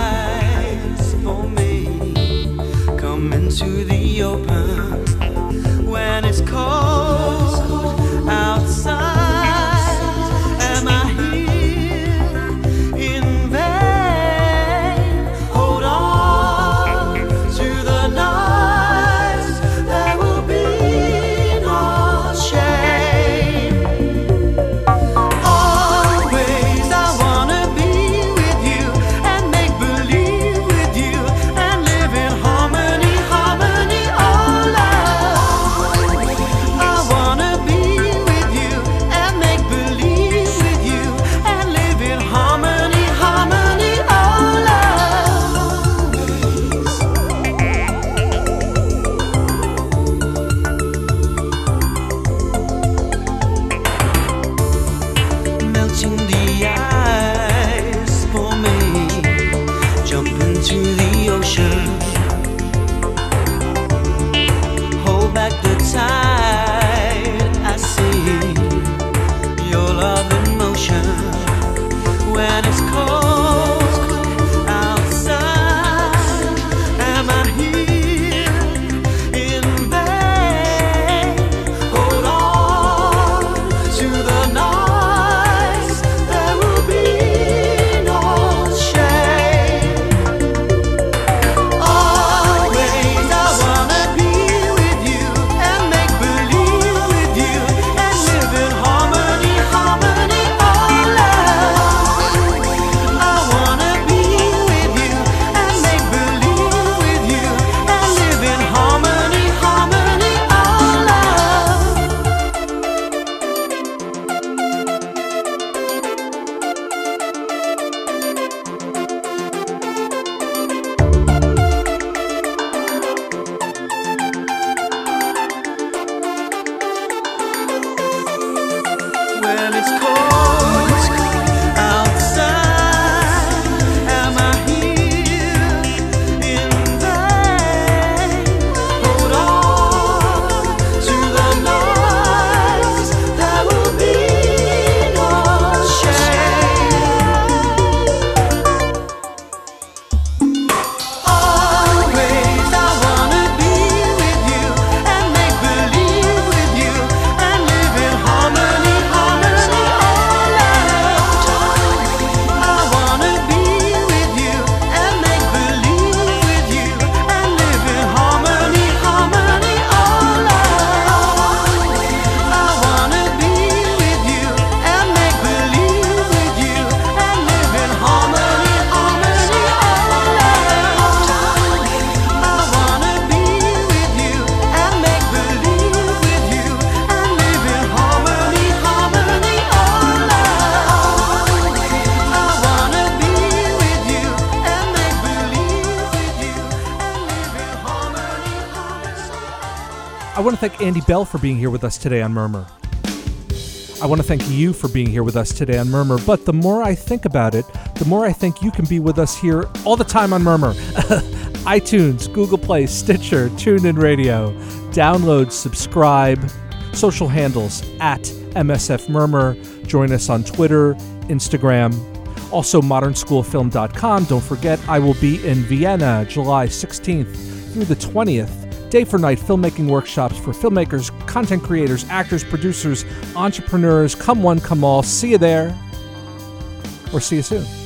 [SPEAKER 4] thank Andy Bell for being here with us today on Murmur. I want to thank you for being here with us today on Murmur. But the more I think about it, the more I think you can be with us here all the time on Murmur. iTunes, Google Play, Stitcher, TuneIn Radio. Download, subscribe, social handles at MSF Murmur. Join us on Twitter, Instagram. Also, modernschoolfilm.com. Don't forget, I will be in Vienna July 16th through the 20th. Day for night filmmaking workshops for filmmakers, content creators, actors, producers, entrepreneurs. Come one, come all. See you there. Or see you soon.